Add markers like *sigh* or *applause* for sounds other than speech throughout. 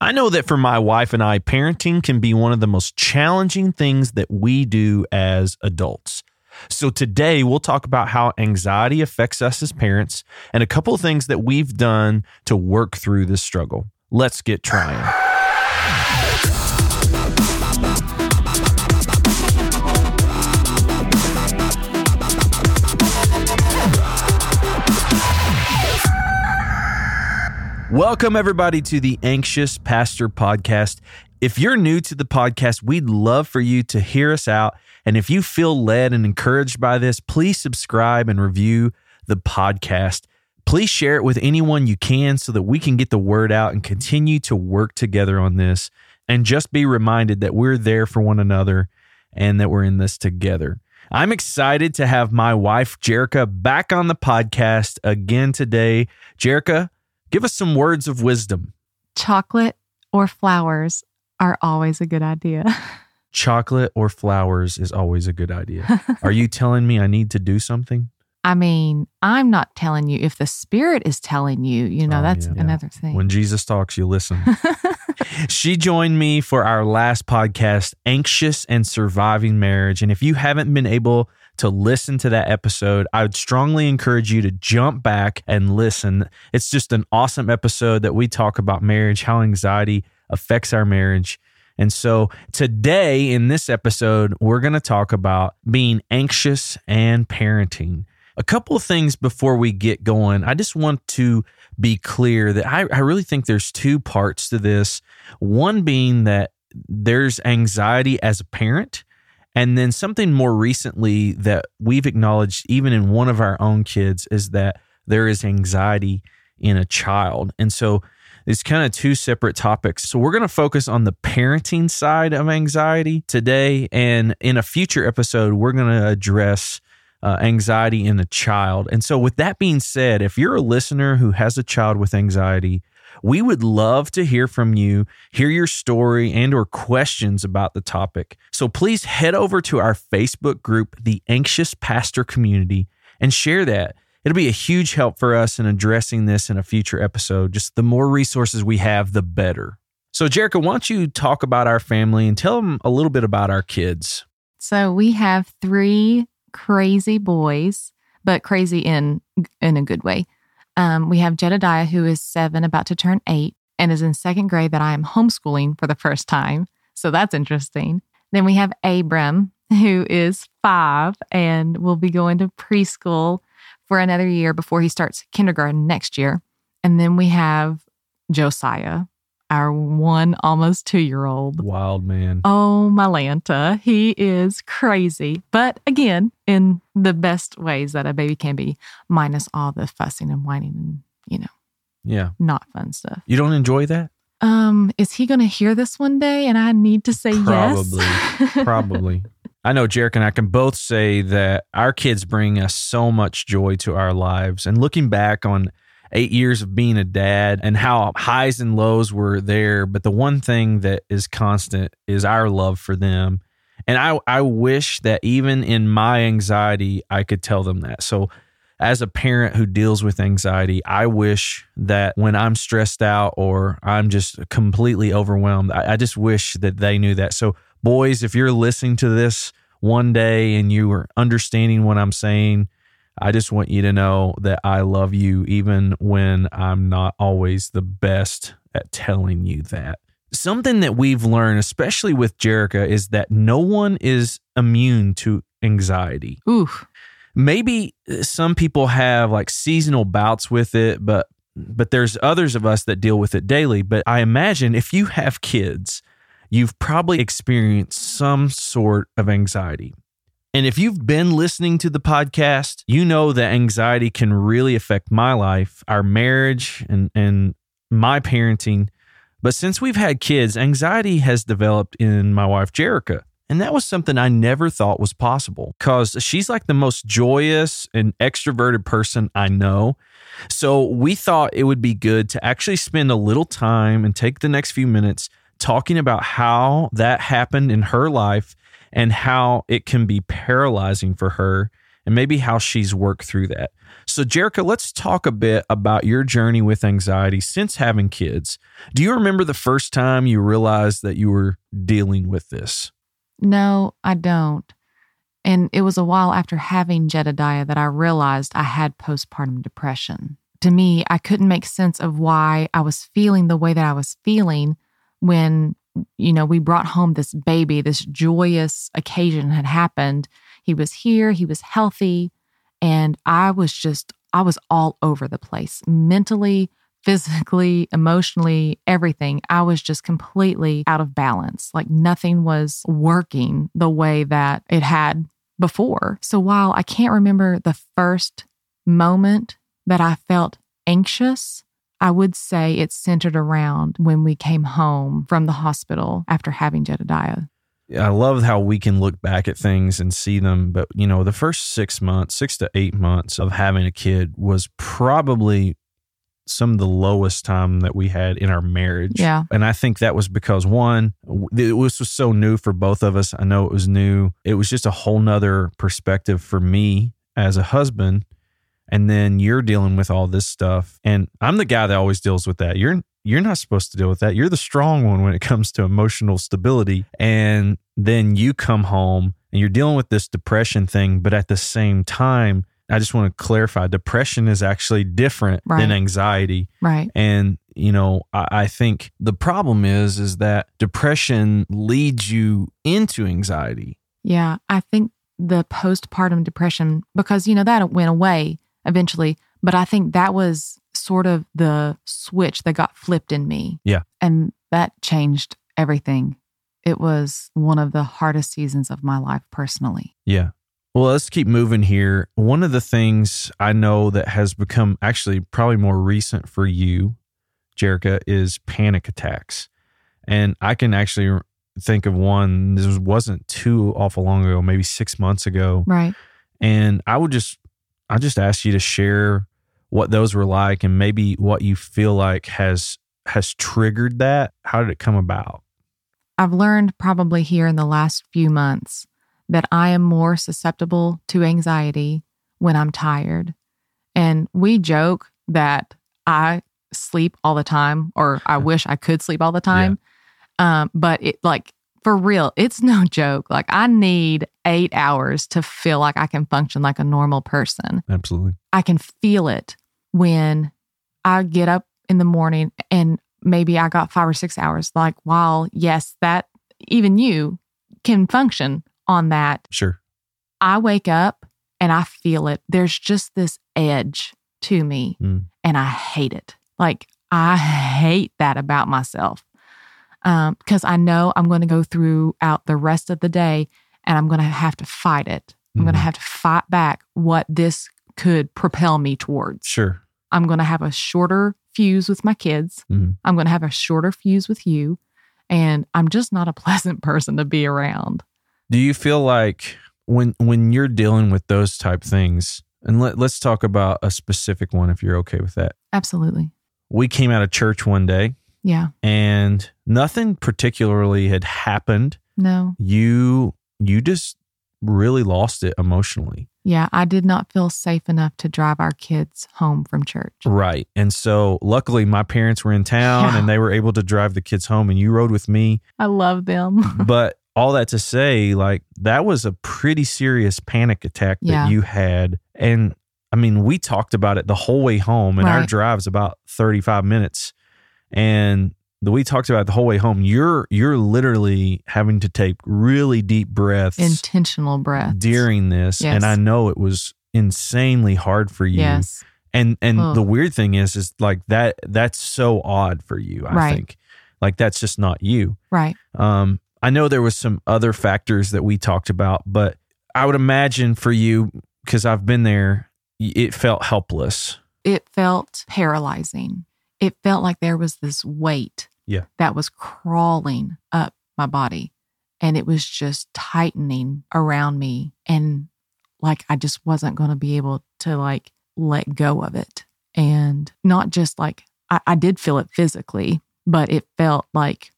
I know that for my wife and I, parenting can be one of the most challenging things that we do as adults. So today we'll talk about how anxiety affects us as parents and a couple of things that we've done to work through this struggle. Let's get trying. Welcome, everybody, to the Anxious Pastor Podcast. If you're new to the podcast, we'd love for you to hear us out. And if you feel led and encouraged by this, please subscribe and review the podcast. Please share it with anyone you can so that we can get the word out and continue to work together on this. And just be reminded that we're there for one another and that we're in this together. I'm excited to have my wife, Jerica, back on the podcast again today. Jerica, Give us some words of wisdom. Chocolate or flowers are always a good idea. *laughs* Chocolate or flowers is always a good idea. are you telling me I need to do something? I mean, I'm not telling you. If the Spirit is telling you, you know, oh, that's yeah. another thing. When Jesus talks, you listen. *laughs* she joined me for our last podcast, Anxious and Surviving Marriage. And if you haven't been able to listen to that episode, I would strongly encourage you to jump back and listen. It's just an awesome episode that we talk about marriage, how anxiety affects our marriage. And so today in this episode, we're going to talk about being anxious and parenting. A couple of things before we get going. I just want to be clear that I, I really think there's two parts to this. One being that there's anxiety as a parent and then something more recently that we've acknowledged, even in one of our own kids, is that there is anxiety in a child. And so it's kind of two separate topics. So we're going to focus on the parenting side of anxiety today. And in a future episode, we're going to address uh, anxiety in a child. And so, with that being said, if you're a listener who has a child with anxiety, we would love to hear from you, hear your story and or questions about the topic. So please head over to our Facebook group, The Anxious Pastor Community, and share that. It'll be a huge help for us in addressing this in a future episode. Just the more resources we have, the better. So, Jerica, why don't you talk about our family and tell them a little bit about our kids? So, we have three crazy boys, but crazy in in a good way. Um, we have Jedediah, who is seven, about to turn eight, and is in second grade that I am homeschooling for the first time. So that's interesting. Then we have Abram, who is five and will be going to preschool for another year before he starts kindergarten next year. And then we have Josiah, our one almost two year old. Wild man. Oh, my Lanta. He is crazy. But again, in the best ways that a baby can be, minus all the fussing and whining and, you know, yeah, not fun stuff. You don't enjoy that? Um, is he going to hear this one day and I need to say probably, yes? Probably. *laughs* Probably. I know Jerica and I can both say that our kids bring us so much joy to our lives. And looking back on eight years of being a dad and how highs and lows were there. But the one thing that is constant is our love for them. And I, I wish that even in my anxiety, I could tell them that. So, as a parent who deals with anxiety, I wish that when I'm stressed out or I'm just completely overwhelmed, I, I just wish that they knew that. So, boys, if you're listening to this one day and you are understanding what I'm saying, I just want you to know that I love you, even when I'm not always the best at telling you that. Something that we've learned, especially with Jerica, is that no one is immune to anxiety. Ooh. Maybe uh, some people have like seasonal bouts with it, but but there's others of us that deal with it daily. But I imagine if you have kids, you've probably experienced some sort of anxiety. And if you've been listening to the podcast, you know that anxiety can really affect my life, our marriage, and, and my parenting. But since we've had kids, anxiety has developed in my wife, Jerica. And that was something I never thought was possible because she's like the most joyous and extroverted person I know. So we thought it would be good to actually spend a little time and take the next few minutes talking about how that happened in her life and how it can be paralyzing for her and maybe how she's worked through that. So, Jerica, let's talk a bit about your journey with anxiety since having kids. Do you remember the first time you realized that you were dealing with this? No, I don't. And it was a while after having Jedediah that I realized I had postpartum depression. To me, I couldn't make sense of why I was feeling the way that I was feeling when, you know, we brought home this baby, this joyous occasion had happened. He was here, he was healthy, and I was just, I was all over the place mentally, physically, *laughs* emotionally, everything. I was just completely out of balance. Like nothing was working the way that it had before. So while I can't remember the first moment that I felt anxious, I would say it's centered around when we came home from the hospital after having Jedediah. I love how we can look back at things and see them. But, you know, the first six months, six to eight months of having a kid was probably some of the lowest time that we had in our marriage. Yeah. And I think that was because one, it was, was so new for both of us. I know it was new. It was just a whole nother perspective for me as a husband. And then you're dealing with all this stuff. And I'm the guy that always deals with that. You're you're not supposed to deal with that. You're the strong one when it *laughs* comes to emotional stability. And then you come home and you're dealing with this depression thing, but at the same time, I just want to clarify depression is actually different Right. than anxiety. Right. And, you know, I, I think the problem is, is that depression leads you into anxiety. Yeah. I think the postpartum depression, because, you know, that went away eventually, but I think that was sort of the switch that got flipped in me. Yeah. And that changed everything. It was one of the hardest seasons of my life personally. Yeah. Well, let's keep moving here. One of the things I know that has become actually probably more recent for you, Jerica, is panic attacks. And I can actually think of one, this wasn't too awful long ago, maybe six months ago. Right. And I would just, I just ask you to share what those were like and maybe what you feel like has has triggered that. How did it come about? I've learned probably here in the last few months that I am more susceptible to anxiety when I'm tired. And we joke that I sleep all the time, or I wish I could sleep all the time. Um, but it like for real, it's no *laughs* joke. Like I need eight hours to feel like I can function like a normal person. Absolutely. I can feel it when I get up in the morning and maybe I got five or six hours. Like, while yes, that even you can function on that, Sure. I wake up and I feel it. There's just this edge to me Mm. and I hate it. Like, I *laughs* hate that about myself because I know I'm going to go throughout the rest of the day and I'm going to have to fight it. I'm going to have to fight back what this could propel me towards. Sure. I'm going to have a shorter fuse with my kids. Mhm. I'm going to have a shorter fuse with you. And I'm just not a *laughs* pleasant person to be around. Do you feel like when when you're dealing with those type things, and let, let's talk about a specific one if you're okay with that. Absolutely. We came out of church one day Yeah. and nothing particularly had happened. No. You you just really lost it emotionally. Yeah. I did not feel safe enough to drive our kids home from church. Right. And so luckily my parents were in town Yeah. and they were able to drive the kids home and you rode with me. I love them. *laughs* but all that to say, like that was a pretty serious panic attack that Yeah. you had. And I mean, we talked about it the whole way home, and our Right. drive's about 35 minutes. And the, we talked about the whole way home. You're you're literally having to take really deep breaths Intentional breaths during this. Yes. And I know it was insanely hard for you. Yes. And and Ugh. the weird thing is is like that that's so odd for you, I Right. think. Like that's just not you. Right. Um, I know there was some other factors that we talked about, but I would imagine for you, because I've been there, it felt helpless. It felt paralyzing. It felt like there was this weight Yeah. that was crawling up my body and it was just tightening around me. And like I just wasn't going to be able to like let go of it. And not just like I, I did feel it physically, but it felt like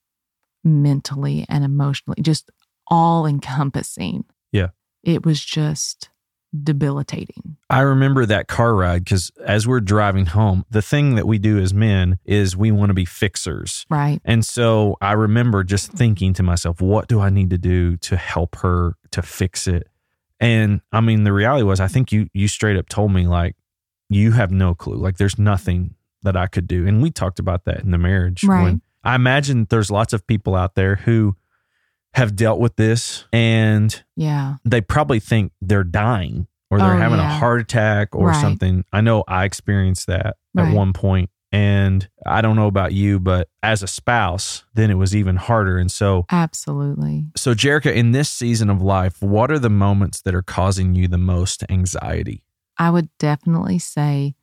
mentally and emotionally, just all encompassing. Yeah. It was just debilitating. I remember that car ride because as we're driving home, the thing that we do as men is we want to be fixers. Right. And so I remember just thinking to myself, what do I need to do to help her to fix it? And I mean, the reality was, I think you you straight up told me like, you have no clue. Like, there's nothing that I could do. And we talked about that in the marriage. Right. When I imagine there's lots of people out there who have dealt with this and Yeah. they probably think they're dying or they're Oh, having a heart attack or Right. something. I know I experienced that Right. at one point, And I don't know about you, but as a spouse, then it was even harder. And so, Absolutely. so Jerica, in this season of life, what are the moments that are causing you the most anxiety? I would definitely say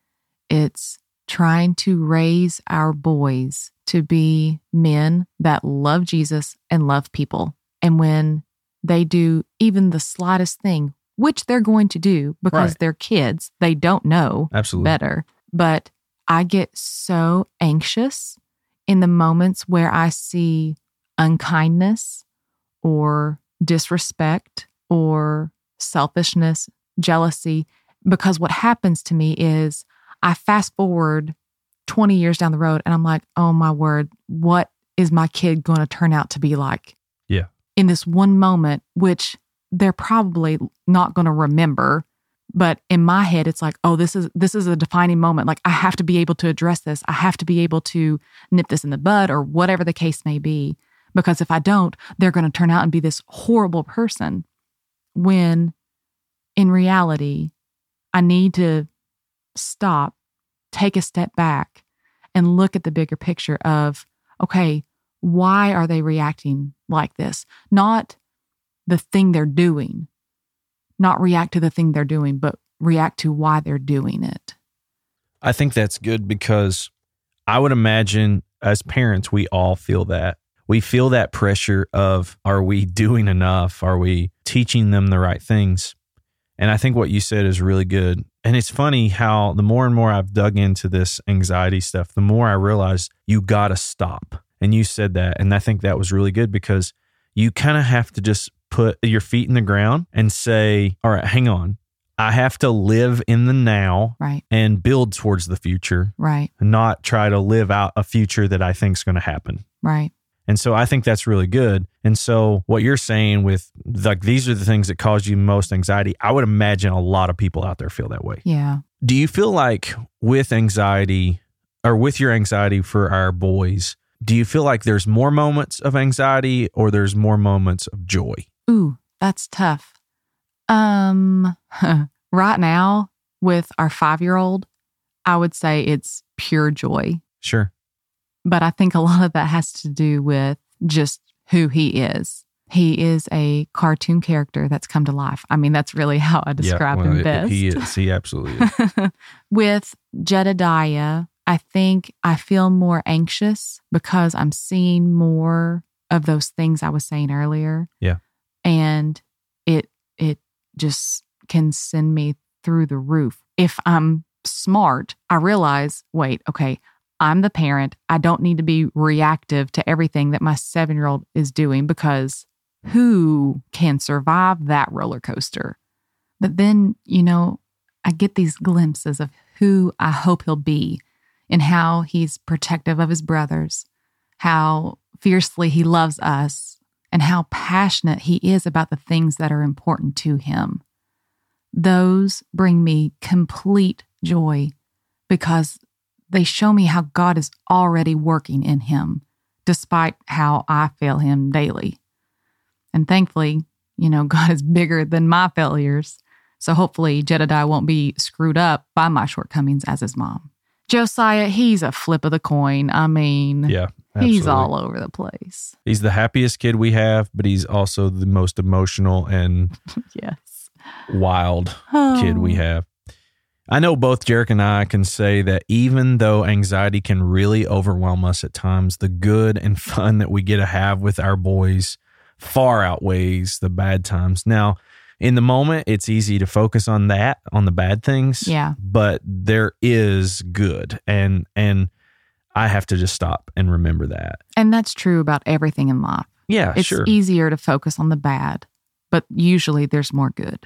it's trying to raise our boys to be men that love Jesus and love people. And when they do even the slightest thing, which they're going to do because Right. they're kids, they don't know Absolutely. better. But I get so anxious in the moments where I see unkindness or disrespect or selfishness, jealousy, because what happens to me is I fast forward 20 years down the road and I'm like, oh my word, what is my kid going to turn out to be like? In this one moment, which they're probably not going to remember but in my head it's like oh this is this is a defining moment. Like i have to be able to address this. I have to be able to nip this in the bud or whatever the case may be because if i don't they're going to turn out and be this horrible person when in reality i need to stop take a step back and look at the bigger picture of okay why are they reacting like this not the thing they're doing not react to the thing they're doing, but react to why they're doing it. I think that's good because I would imagine as parents, we all feel that. We feel that pressure of are we doing enough? Are we teaching them the right things? And I think what you said is really good. And it's funny how the more and more I've dug into this anxiety stuff, the more I realize you got to stop. And you said that. And I think that was really good because you kind of have to just put your feet in the ground and say, all right, hang on. I have to live in the now Right, and build towards the future, right, not try to live out a future that I think is going to happen. right. And so I think that's really good. And so what you're saying with like these are the things that cause you most anxiety, I would imagine a lot of people out there feel that way. Yeah. Do you feel like with anxiety or with your anxiety for our boys, do you feel like there's more moments of anxiety or there's more moments of joy? Ooh, that's tough. Um, *laughs* right now with our five year old, I would say it's pure joy. Sure. But I think a lot of that has to do with just who he is. He is a cartoon character that's come to life. I mean, that's really *laughs* how I describe well, him best. He is. He *laughs* absolutely is. With Jedediah, I think I feel more anxious because I'm seeing more of those things I was saying earlier. Yeah. And it it just can send me through the roof. If I'm smart, I realize, wait, okay, I'm the parent. I don't need to be reactive to everything that my 7-year-old is doing because who can survive that roller coaster? But then, you know, I get these glimpses of who I hope he'll be and how he's protective of his brothers, how fiercely he loves us, and how passionate he is about the things that are important to him. Those bring me complete joy because they show me how God is already working in him, despite how I fail him daily. And thankfully, you know, *laughs* God is bigger than my failures. So hopefully, Jedediah won't be screwed up by my shortcomings as his mom. Josiah, he's a flip of the coin. I mean, Yeah. he's all over the place. He's the happiest kid we have, but he's also the most emotional and *laughs* yes. wild oh. kid we Oh. have. I know both Jerica and I can say that even though anxiety can really overwhelm us at times, the good and fun that we get to have with our boys far outweighs the bad times. Now, in the moment, it's easy to focus on that, on the bad things. Yeah. But there is good. And and I have to just stop and remember that. And that's true about everything in life. Yeah, It's sure. easier to focus on the bad, but usually there's more good.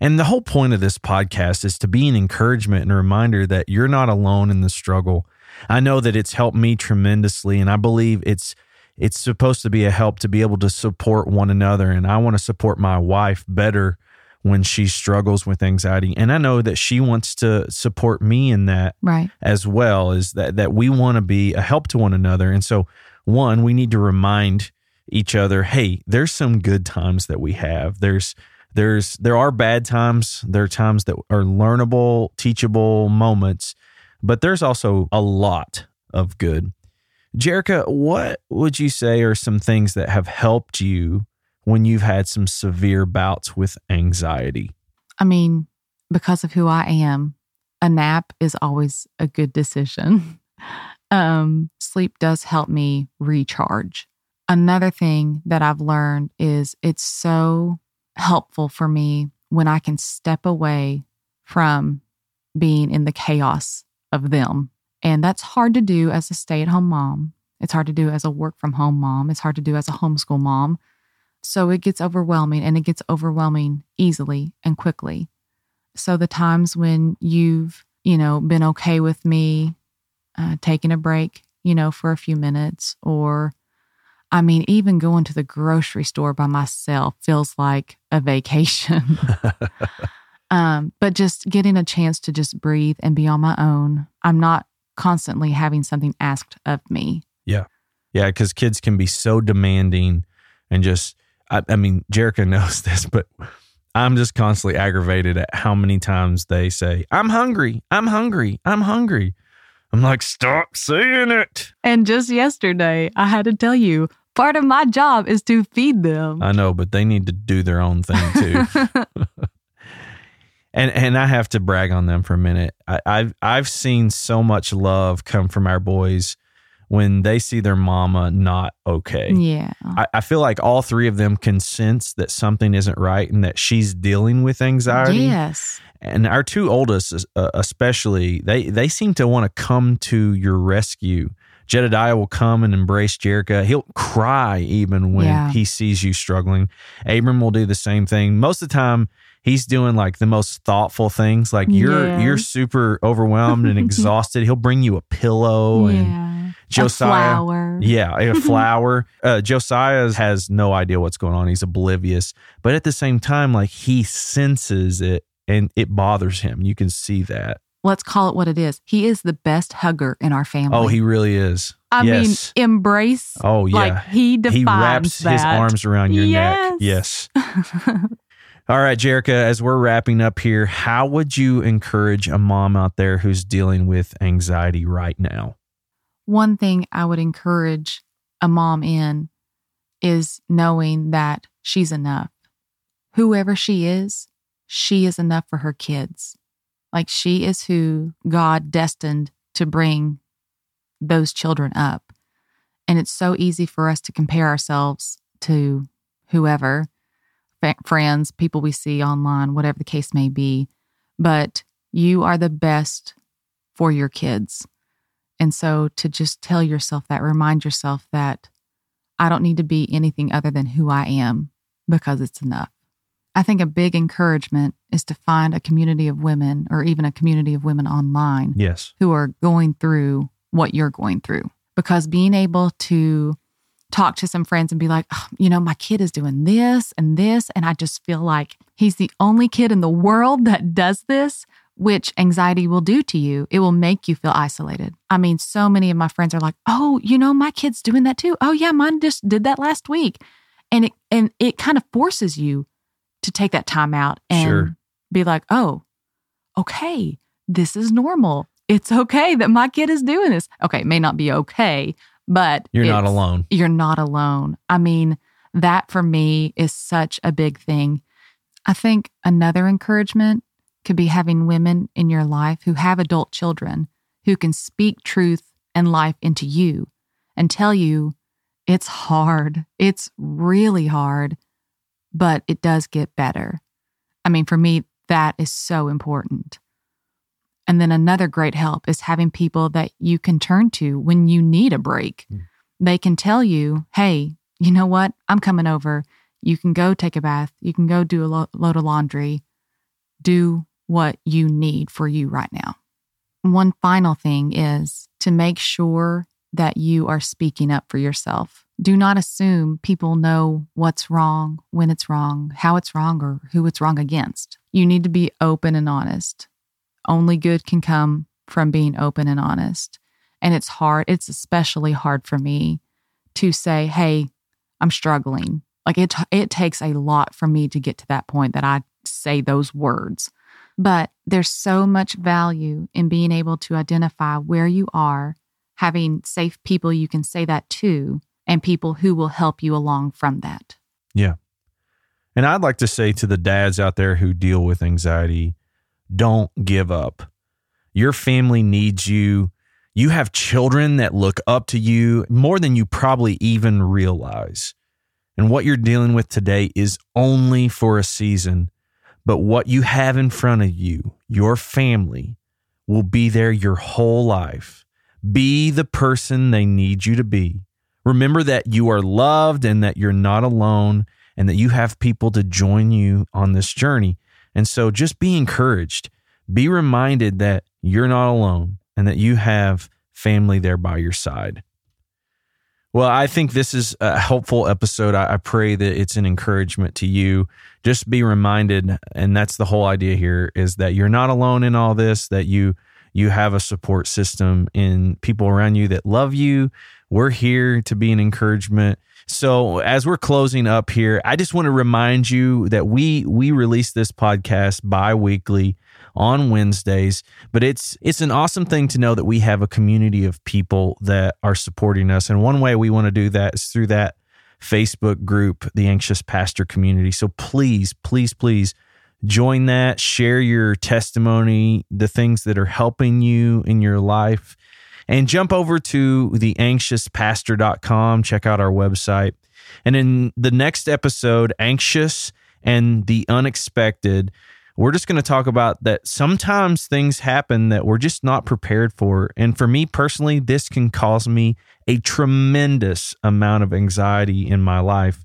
And the whole point of this podcast is to be an encouragement and a reminder that you're not alone in the struggle. I know that it's helped me tremendously, and I believe it's it's supposed to be a help to be able to support one another. And I want to support my wife better when she struggles with anxiety. And I know that she wants to support me in that Right. as well, is that that we want to be a help to one another. And so one, we need to remind each other, hey, there's some good times that we have. There's there's there are bad times. There are times that are learnable, teachable moments, but there's also a lot of good. Jerica, what would you say are some things that have helped you when you've had some severe bouts with anxiety? I mean, because of who I am, a nap is always a good decision. *laughs* um, sleep does help me recharge. Another thing that I've learned is it's so helpful for me when I can step away from being in the chaos of them. And that's hard to do as a stay at home mom. It's hard to do as a work from home mom. It's hard to do as a homeschool mom. So it gets overwhelming and it gets overwhelming easily and quickly. So the times when you've, you know, been okay with me uh, taking a break, you know, for a few minutes, or I mean, even going to the grocery store by myself feels like a vacation. *laughs* um, but just getting a chance to just breathe and be on my own. I'm not constantly having something asked of me. Yeah, Yeah. because kids can be so demanding and just, I, I mean, Jerica *laughs* knows this, but I'm just constantly aggravated at how many times they say, I'm hungry, I'm hungry, I'm hungry. I'm like, stop saying it. And just yesterday, I had to tell you, part of my job is to feed them. I know, but they need to do their own thing too. *laughs* and and I have to brag on them for a minute. I, I've I've seen so much love come from our boys when they see their mama not okay. yeah. I, I feel like all three of them can sense that something isn't right and that she's dealing with anxiety. Yes. And our two oldest, uh, especially, they they seem to want to come to your rescue. Jedediah will come and embrace Jerica. He'll cry even when Yeah. he sees you struggling. Abram will do the same thing. Most of the time, he's doing like the most thoughtful things. Like you're Yes. you're super overwhelmed and *laughs* exhausted. He'll bring you a pillow and. Josiah. A flower. yeah, a *laughs* flower. Uh, Josiah has no idea what's going on. He's oblivious, but at the same time, like he senses it and it bothers him. You can see that. Let's call it what it is. He is the best hugger in our family. Oh, he really is. I yes. mean, embrace. oh yeah. Like he defines he wraps that. his arms around your neck. Yes. Yes. *laughs* All right, Jerica, as we're wrapping up here, how would you encourage a mom out there who's dealing with anxiety right now? One thing I would encourage a mom in is knowing that she's enough. Whoever she is, she is enough for her kids. Like she is who God destined to bring those children up. And it's so easy for us to compare ourselves to whoever, friends, people we see online, whatever the case may be. But you are the best for your kids. And so to just tell yourself that, remind yourself that I don't need to be anything other than who I am because it's enough. I think a big encouragement is to find a community of women or even a community of women online Yes. who are going through what you're going through. Because being able to talk to some friends and be like, "Oh, you know, my kid is doing this and this, and I just feel like he's the only kid in the world that does this, which anxiety will do to you. It will make you feel isolated. I mean, so many of my friends are like, oh, you know, my kid's doing that too. Oh, yeah, mine just did that last week. And it and it kind of forces you to take that time out and Sure. be like, oh, okay, this is normal. It's okay that my kid is doing this. Okay, it may not be okay, but You're not alone. You're not alone. I mean, that for me is such a big thing. I think another encouragement could be having women in your life who have adult children who can speak truth and life into you and tell you it's hard. It's really hard, but it does get better. I mean, for me, that is so important. And then another great help is having people that you can turn to when you need a break. Mm. They can tell you, hey, you know what? I'm coming over. You can go take a bath. You can go do a lo- load of laundry. do what you need for you right now. One final thing is to make sure that you are speaking up for yourself. Do not assume people know what's wrong, when it's wrong, how it's wrong, or who it's wrong against. You need to be open and honest. Only good can come from being open and honest. And it's hard, it's especially hard for me to say, hey, I'm struggling. Like it, it takes a lot for me to get to that point that I say those words. But there's so much value in being able to identify where you are, having safe people you can say that to, and people who will help you along from that. Yeah. And I'd like to say to the dads out there who deal with anxiety, don't give up. Your family needs you. You have children that look up to you more than you probably even realize. And what you're dealing with today is only for a season. But what you have in front of you, your family, will be there your whole life. Be the person they need you to be. Remember that you are loved and that you're not alone and that you have people to join you on this journey. And so just be encouraged. Be reminded that you're not alone and that you have family there by your side. Well, I think this is a helpful episode. I, pray that it's an encouragement to you. Just be reminded, and that's the whole idea here, is that you're not alone in all this. That you you have a support system in people around you that love you. We're here to be an encouragement. So as we're closing up here, I just want to remind you that we we release this podcast bi-weekly on Wednesdays. But it's it's an awesome thing to know that we have a community of people that are supporting us. And one way we want to do that is through that Facebook group, the Anxious Pastor Community. So please, please, please join that, share your testimony, the things that are helping you in your life, and jump over to the anxiouspastor.com, check out our website. And in the next episode, Anxious and the Unexpected, we're just going to talk about that sometimes things happen that we're just not prepared for. And for me personally, this can cause me a tremendous amount of anxiety in my life.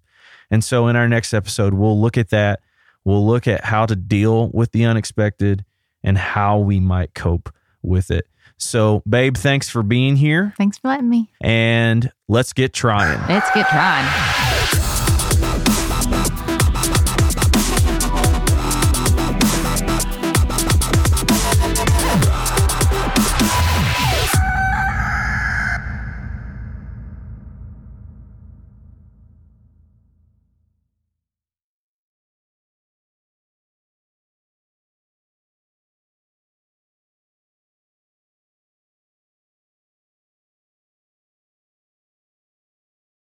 And so in our next episode, we'll look at that. We'll look at how to deal with the unexpected and how we might cope with it. So, babe, thanks for being here. Thanks for letting me. And let's get trying. Let's get trying.